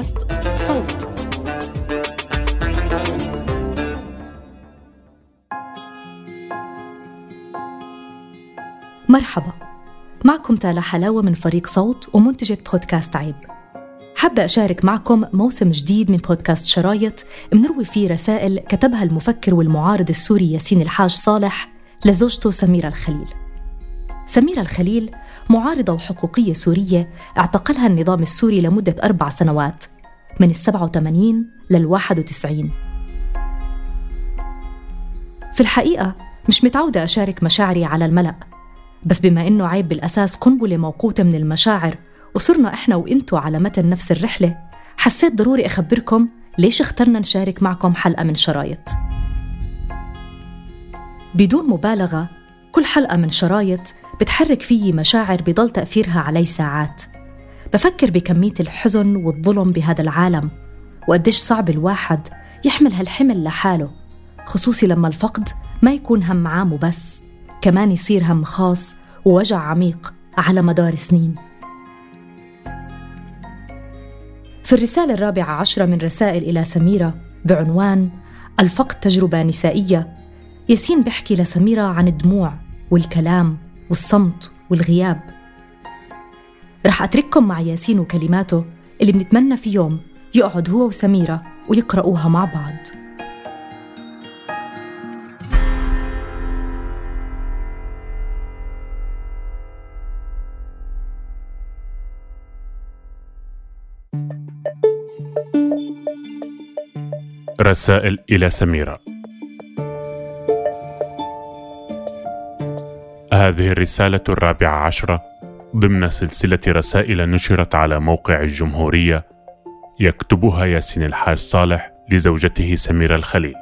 بودكاست صوت. مرحبا. معكم تالا حلاوة من فريق صوت ومنتجة بودكاست عيب. حابة أشارك معكم موسم جديد من بودكاست شرايط بنروي فيه رسائل كتبها المفكر والمعارض السوري ياسين الحاج صالح لزوجته سميرة الخليل. سميرة الخليل معارضة وحقوقية سورية اعتقلها النظام السوري لمدة أربع سنوات من السبعة وثمانين للواحد وتسعين. في الحقيقة مش متعودة أشارك مشاعري على الملأ بس بما إنه عيب بالأساس قنبلة موقوتة من المشاعر وصرنا إحنا وإنتو على متن نفس الرحلة حسيت ضروري أخبركم ليش اخترنا نشارك معكم حلقة من شرايط. بدون مبالغة كل حلقة من شرايط بتحرك فيي مشاعر بضل تأثيرها علي ساعات. بفكر بكمية الحزن والظلم بهذا العالم وقديش صعب الواحد يحمل هالحمل لحاله خصوصي لما الفقد ما يكون هم عام وبس كمان يصير هم خاص ووجع عميق على مدار سنين. في الرسالة الرابعة عشرة من رسائل إلى سميرة بعنوان الفقد تجربة نسائية. ياسين بيحكي لسميرة عن الدموع والكلام والصمت والغياب. رح أترككم مع ياسين وكلماته اللي بنتمنى في يوم يقعد هو وسميرة ويقرأوها مع بعض. رسائل إلى سميرة. هذه الرسالة الرابعة عشرة ضمن سلسلة رسائل نشرت على موقع الجمهورية يكتبها ياسين الحاج صالح لزوجته سميرة الخليل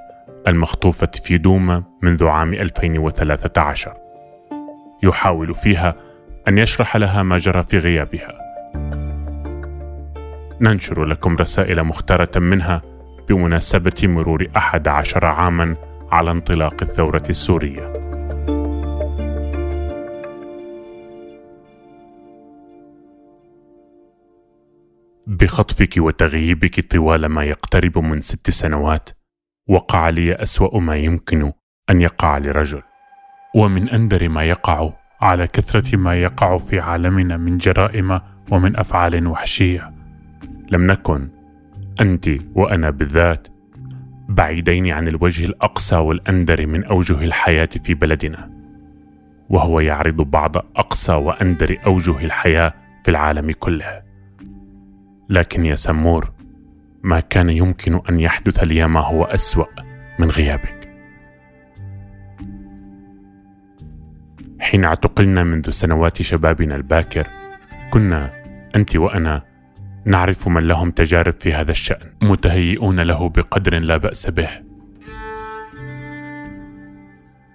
المخطوفة في دوما منذ عام 2013 يحاول فيها أن يشرح لها ما جرى في غيابها. ننشر لكم رسائل مختارة منها بمناسبة مرور أحد عشر عاما على انطلاق الثورة السورية. بخطفك وتغييبك طوال ما يقترب من ست سنوات وقع لي أسوأ ما يمكن أن يقع لرجل. ومن أندر ما يقع على كثرة ما يقع في عالمنا من جرائم ومن أفعال وحشية. لم نكن أنت وأنا بالذات بعيدين عن الوجه الأقصى والأندر من أوجه الحياة في بلدنا. وهو يعرض بعض أقصى وأندر أوجه الحياة في العالم كله. لكن يا سمور ما كان يمكن أن يحدث لي ما هو أسوأ من غيابك. حين اعتقلنا منذ سنوات شبابنا الباكر كنا أنت وأنا نعرف من لهم تجارب في هذا الشأن متهيئون له بقدر لا بأس به.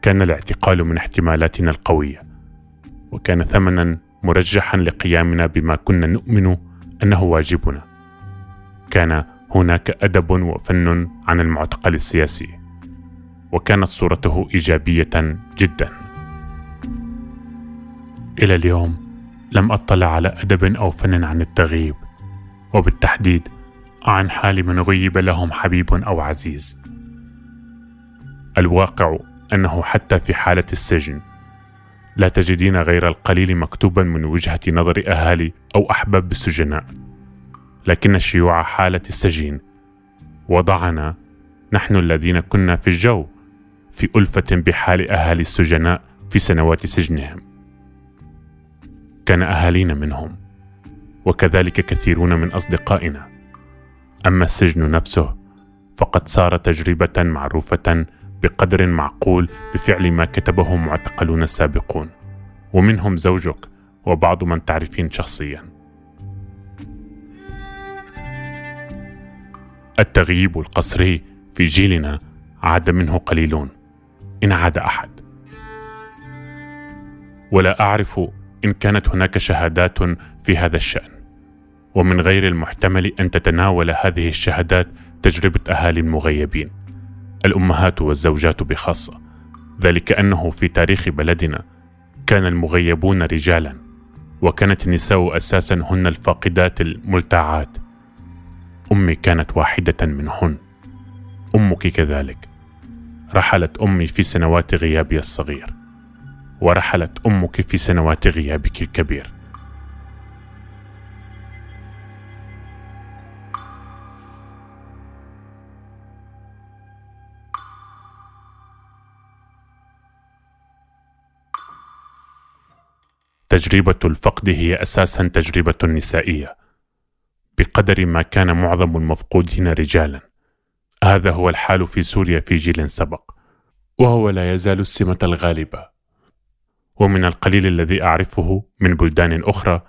كان الاعتقال من احتمالاتنا القوية وكان ثمنا مرجحا لقيامنا بما كنا نؤمن أنه واجبنا. كان هناك أدب وفن عن المعتقل السياسي وكانت صورته إيجابية جدا. إلى اليوم لم أطلع على أدب أو فن عن التغييب وبالتحديد عن حال من غيب لهم حبيب أو عزيز. الواقع أنه حتى في حالة السجن لا تجدين غير القليل مكتوبا من وجهة نظر أهالي أو أحباب السجناء. لكن شيوع حاله السجين. وضعنا نحن الذين كنا في الجو في ألفة بحال أهالي السجناء في سنوات سجنهم. كان أهالينا منهم وكذلك كثيرون من أصدقائنا. أما السجن نفسه فقد صار تجربة معروفة بقدر معقول بفعل ما كتبه معتقلون السابقون ومنهم زوجك وبعض من تعرفين شخصيا. التغييب القسري في جيلنا عاد منه قليلون إن عاد أحد. ولا أعرف إن كانت هناك شهادات في هذا الشأن. ومن غير المحتمل أن تتناول هذه الشهادات تجربة أهالي المغيبين الأمهات والزوجات بخاصة. ذلك أنه في تاريخ بلدنا كان المغيبون رجالا وكانت النساء أساسا هن الفاقدات الملتعات أمي كانت واحدة منهن. أمك كذلك. رحلت أمي في سنوات غيابي الصغير ورحلت أمك في سنوات غيابك الكبير. تجربة الفقد هي أساسا تجربة نسائية بقدر ما كان معظم المفقودين رجالا. هذا هو الحال في سوريا في جيل سبق وهو لا يزال السمة الغالبة. ومن القليل الذي أعرفه من بلدان أخرى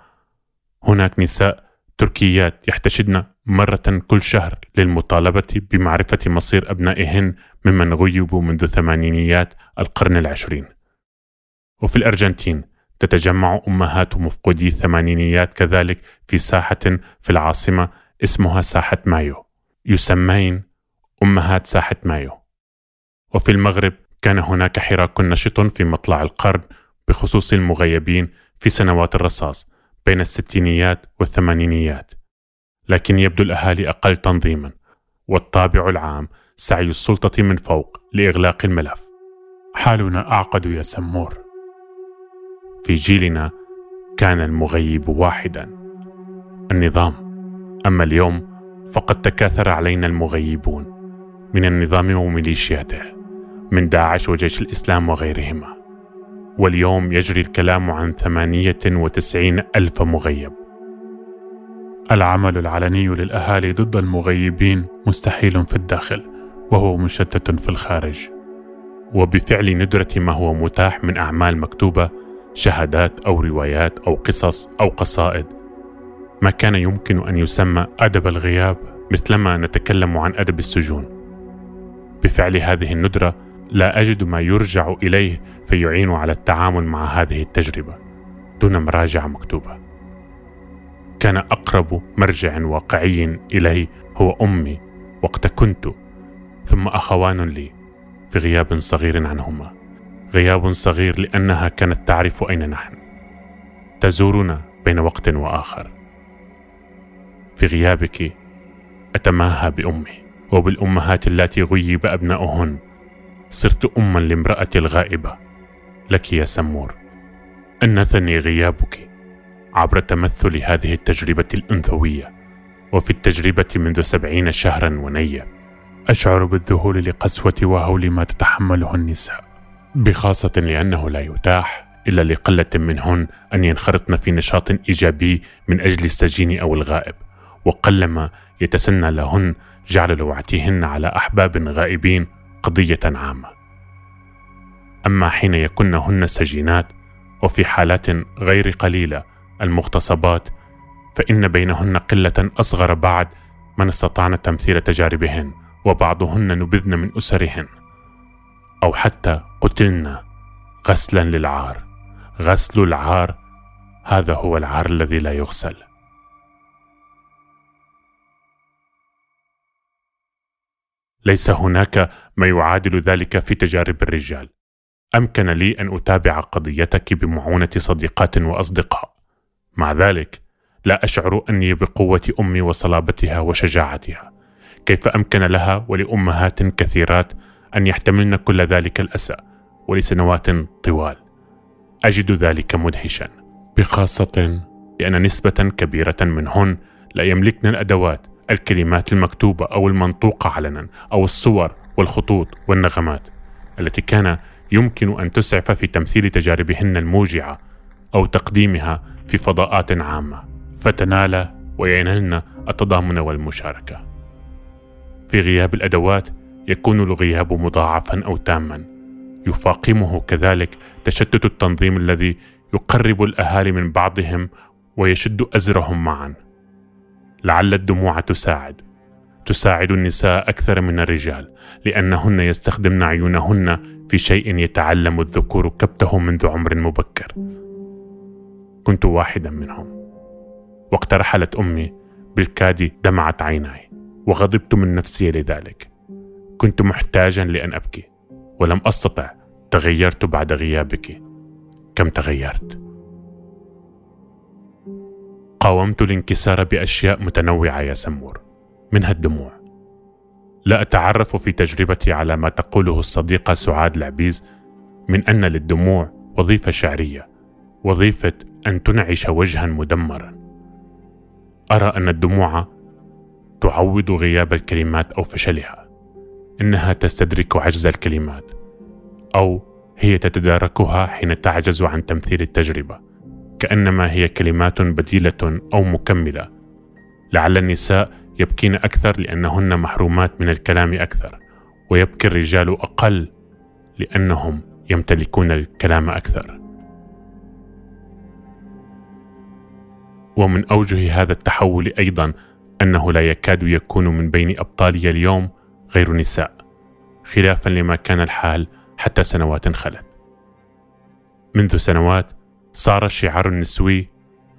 هناك نساء تركيات يحتشدن مرة كل شهر للمطالبة بمعرفة مصير أبنائهن ممن غيبوا منذ ثمانينيات القرن العشرين. وفي الأرجنتين تتجمع أمهات مفقودي الثمانينيات كذلك في ساحة في العاصمة اسمها ساحة مايو. يسمين أمهات ساحة مايو. وفي المغرب كان هناك حراك نشط في مطلع القرن بخصوص المغيبين في سنوات الرصاص بين الستينيات والثمانينيات. لكن يبدو الأهالي أقل تنظيما والطابع العام سعي السلطة من فوق لإغلاق الملف. حالنا أعقد يا سمور. في جيلنا كان المغيب واحدا. النظام. أما اليوم فقد تكاثر علينا المغيبون من النظام وميليشياته من داعش وجيش الإسلام وغيرهما. واليوم يجري الكلام عن ثمانية وتسعين ألف مغيب. العمل العلني للأهالي ضد المغيبين مستحيل في الداخل وهو مشتت في الخارج. وبفعل ندرة ما هو متاح من أعمال مكتوبة شهادات أو روايات أو قصص أو قصائد. ما كان يمكن أن يسمى أدب الغياب مثلما نتكلم عن أدب السجون. بفعل هذه الندرة لا أجد ما يرجع إليه فيعين على التعامل مع هذه التجربة دون مراجعه مكتوبة. كان أقرب مرجع واقعي إلي هو أمي وقت كنت ثم أخوان لي في غياب صغير عنهما. غياب صغير لأنها كانت تعرف أين نحن. تزورنا بين وقت وآخر. في غيابك اتماهى بأمي وبالأمهات اللاتي غيب أبناؤهن صرت اما لامرأة الغائبة. لك يا سمور أنثني غيابك عبر تمثل هذه التجربة الأنثوية وفي التجربة منذ سبعين شهرا ونية. أشعر بالذهول لقسوة وهول ما تتحمله النساء. بخاصة لأنه لا يتاح إلا لقلة منهن أن ينخرطن في نشاط إيجابي من أجل السجين أو الغائب وقلما يتسنى لهن جعل لوعتهن على أحباب غائبين قضية عامة. أما حين يكن هن سجينات وفي حالات غير قليلة المغتصبات فإن بينهن قلة أصغر بعد من استطعن تمثيل تجاربهن وبعضهن نبذن من أسرهن. أو حتى قتلنا غسلا للعار. غسل العار هذا هو العار الذي لا يغسل. ليس هناك ما يعادل ذلك في تجارب الرجال. أمكن لي أن أتابع قضيتك بمعونة صديقات وأصدقاء. مع ذلك لا أشعر أني بقوة أمي وصلابتها وشجاعتها. كيف أمكن لها ولأمهات كثيرات أن يحتملن كل ذلك الأسى ولسنوات طوال. أجد ذلك مدهشا. بخاصة لأن نسبة كبيرة منهن لا يملكن الأدوات الكلمات المكتوبة أو المنطوقه علنا أو الصور والخطوط والنغمات التي كان يمكن أن تسعف في تمثيل تجاربهن الموجعة أو تقديمها في فضاءات عامة. فتنال وينالن التضامن والمشاركة. في غياب الأدوات يكون الغياب مضاعفا أو تاما. يفاقمه كذلك تشتت التنظيم الذي يقرب الأهالي من بعضهم ويشد أزرهم معا. لعل الدموع تساعد. تساعد النساء أكثر من الرجال لأنهن يستخدمن عيونهن في شيء يتعلم الذكور كبته منذ عمر مبكر. كنت واحدا منهم. وقت رحلت أمي بالكاد دمعت عيناي وغضبت من نفسي لذلك. كنت محتاجا لأن أبكي ولم أستطع تغيرت بعد غيابك. كم تغيرت؟ قاومت الانكسار بأشياء متنوعة يا سمور منها الدموع. لا أتعرف في تجربتي على ما تقوله الصديقة سعاد العبيز من أن للدموع وظيفة شعرية وظيفة أن تنعش وجها مدمرا. أرى أن الدموع تعوض غياب الكلمات أو فشلها. إنها تستدرك عجز الكلمات أو هي تتداركها حين تعجز عن تمثيل التجربة كأنما هي كلمات بديلة أو مكملة. لعل النساء يبكين أكثر لأنهن محرومات من الكلام أكثر ويبكي الرجال أقل لأنهم يمتلكون الكلام أكثر. ومن أوجه هذا التحول أيضا أنه لا يكاد يكون من بين أبطالي اليوم غير نساء خلافا لما كان الحال حتى سنوات خلت. منذ سنوات صار الشعار النسوي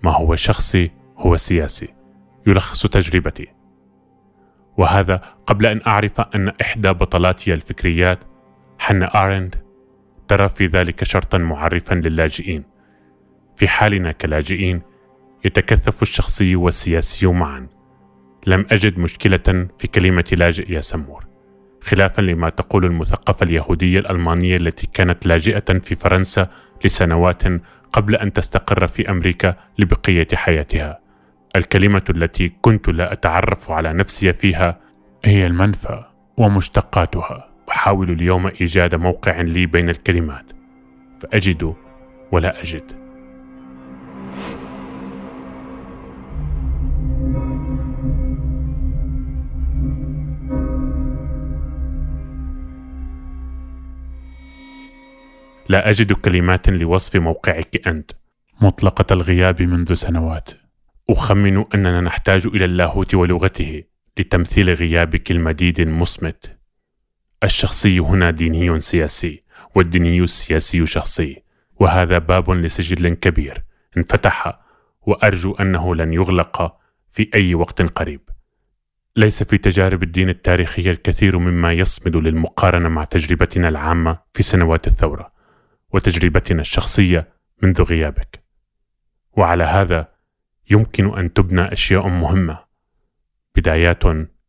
ما هو شخصي هو سياسي يلخص تجربتي. وهذا قبل أن أعرف أن إحدى بطلاتي الفكريات حنا آرند ترى في ذلك شرطا معرفا للاجئين. في حالنا كلاجئين يتكثف الشخصي والسياسي معا. لم أجد مشكلة في كلمة لاجئ يا سمور خلافا لما تقول المثقفة اليهودية الألمانية التي كانت لاجئة في فرنسا لسنوات قبل أن تستقر في أمريكا لبقية حياتها. الكلمة التي كنت لا أتعرف على نفسي فيها هي المنفى ومشتقاتها. أحاول اليوم إيجاد موقع لي بين الكلمات فأجد ولا أجد. لا أجد كلمات لوصف موقعك أنت. مطلقة الغياب منذ سنوات. أخمن أننا نحتاج إلى اللاهوت ولغته لتمثيل غيابك المديد المصمت. الشخصي هنا ديني سياسي والديني السياسي شخصي. وهذا باب لسجل كبير انفتح وأرجو أنه لن يغلق في أي وقت قريب. ليس في تجارب الدين التاريخية الكثير مما يصمد للمقارنة مع تجربتنا العامة في سنوات الثورة. وتجربتنا الشخصية منذ غيابك. وعلى هذا يمكن أن تبنى أشياء مهمة بدايات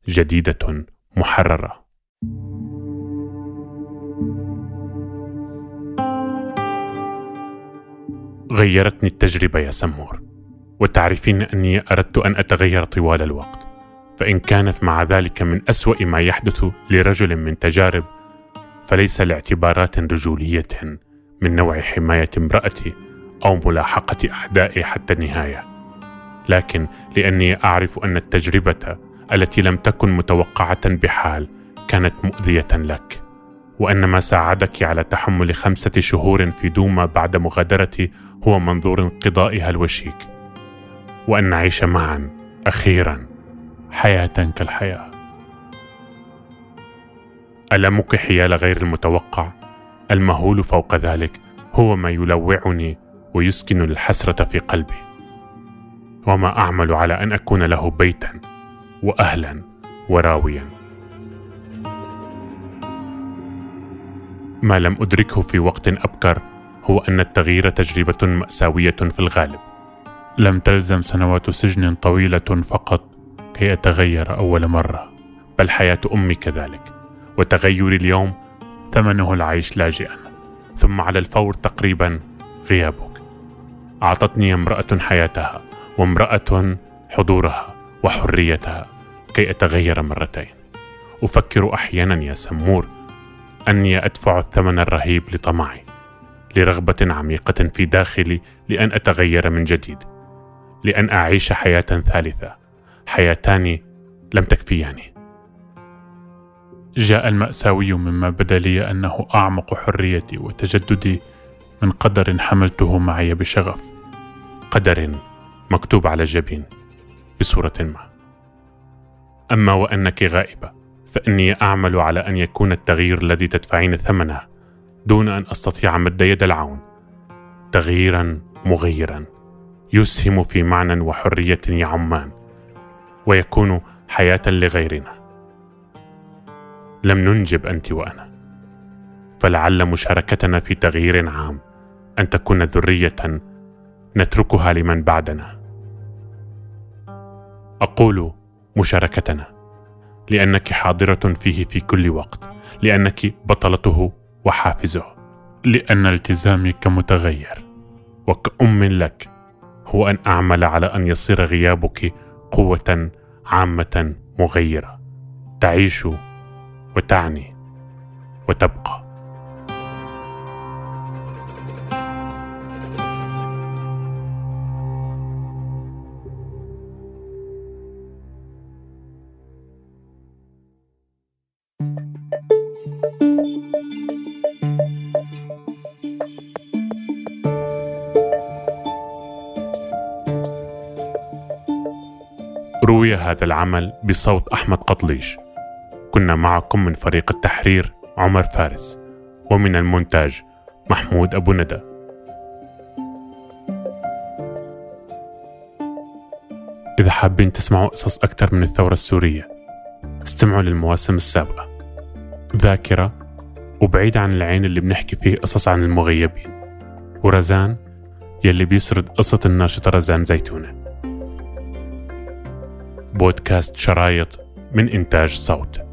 جديدة محررة. غيرتني التجربة يا سمور وتعرفين أني أردت أن أتغير طوال الوقت فإن كانت مع ذلك من أسوأ ما يحدث لرجل من تجارب فليس لاعتبارات رجولية من نوع حماية امرأتي أو ملاحقة أعدائي حتى النهاية. لكن لأني أعرف أن التجربة التي لم تكن متوقعة بحال كانت مؤذية لك وأن ما ساعدك على تحمل خمسة شهور في دوما بعد مغادرتي هو منظور انقضائها الوشيك. وأن نعيش معا أخيرا حياة كالحياة. ألمك حيال غير المتوقع؟ المهول فوق ذلك هو ما يلوعني ويسكن الحسرة في قلبي. وما أعمل على أن أكون له بيتا وأهلا وراويا. ما لم أدركه في وقت أبكر هو أن التغيير تجربة مأساوية في الغالب. لم تلزم سنوات سجن طويلة فقط كي أتغير أول مرة بل حياة أمي كذلك. وتغيري اليوم ثمنه العيش لاجئا ثم على الفور تقريبا غيابك. أعطتني امرأة حياتها وامرأة حضورها وحريتها كي أتغير مرتين. أفكر أحيانا يا سمور أني أدفع الثمن الرهيب لطمعي لرغبة عميقة في داخلي لأن أتغير من جديد لأن أعيش حياة ثالثة حياتان لم تكفياني. جاء المأساوي مما بدا لي أنه أعمق حريتي وتجددي من قدر حملته معي بشغف قدر مكتوب على الجبين بصورة ما. أما وأنك غائبة فإني أعمل على أن يكون التغيير الذي تدفعين ثمنه دون أن أستطيع مد يد العون. تغييرا مغيرا يسهم في معنى وحرية يعمان ويكون حياة لغيرنا. لم ننجب أنت وأنا. فلعل مشاركتنا في تغيير عام أن تكون ذرية نتركها لمن بعدنا. أقول مشاركتنا لأنك حاضرة فيه في كل وقت لأنك بطلته وحافزه لأن التزامي كمتغير وكأم لك هو أن أعمل على أن يصير غيابك قوة عامة مغيرة. تعيش وتعني وتبقى. روي هذا العمل بصوت أحمد قطليش. كنا معكم من فريق التحرير عمر فارس ومن المونتاج محمود أبو ندى. إذا حابين تسمعوا قصص أكثر من الثورة السورية استمعوا للمواسم السابقة. ذاكرة وبعيد عن العين اللي بنحكي فيه قصص عن المغيبين. ورزان يلي بيسرد قصة الناشطة رزان زيتونة. بودكاست شرايط من إنتاج صوت.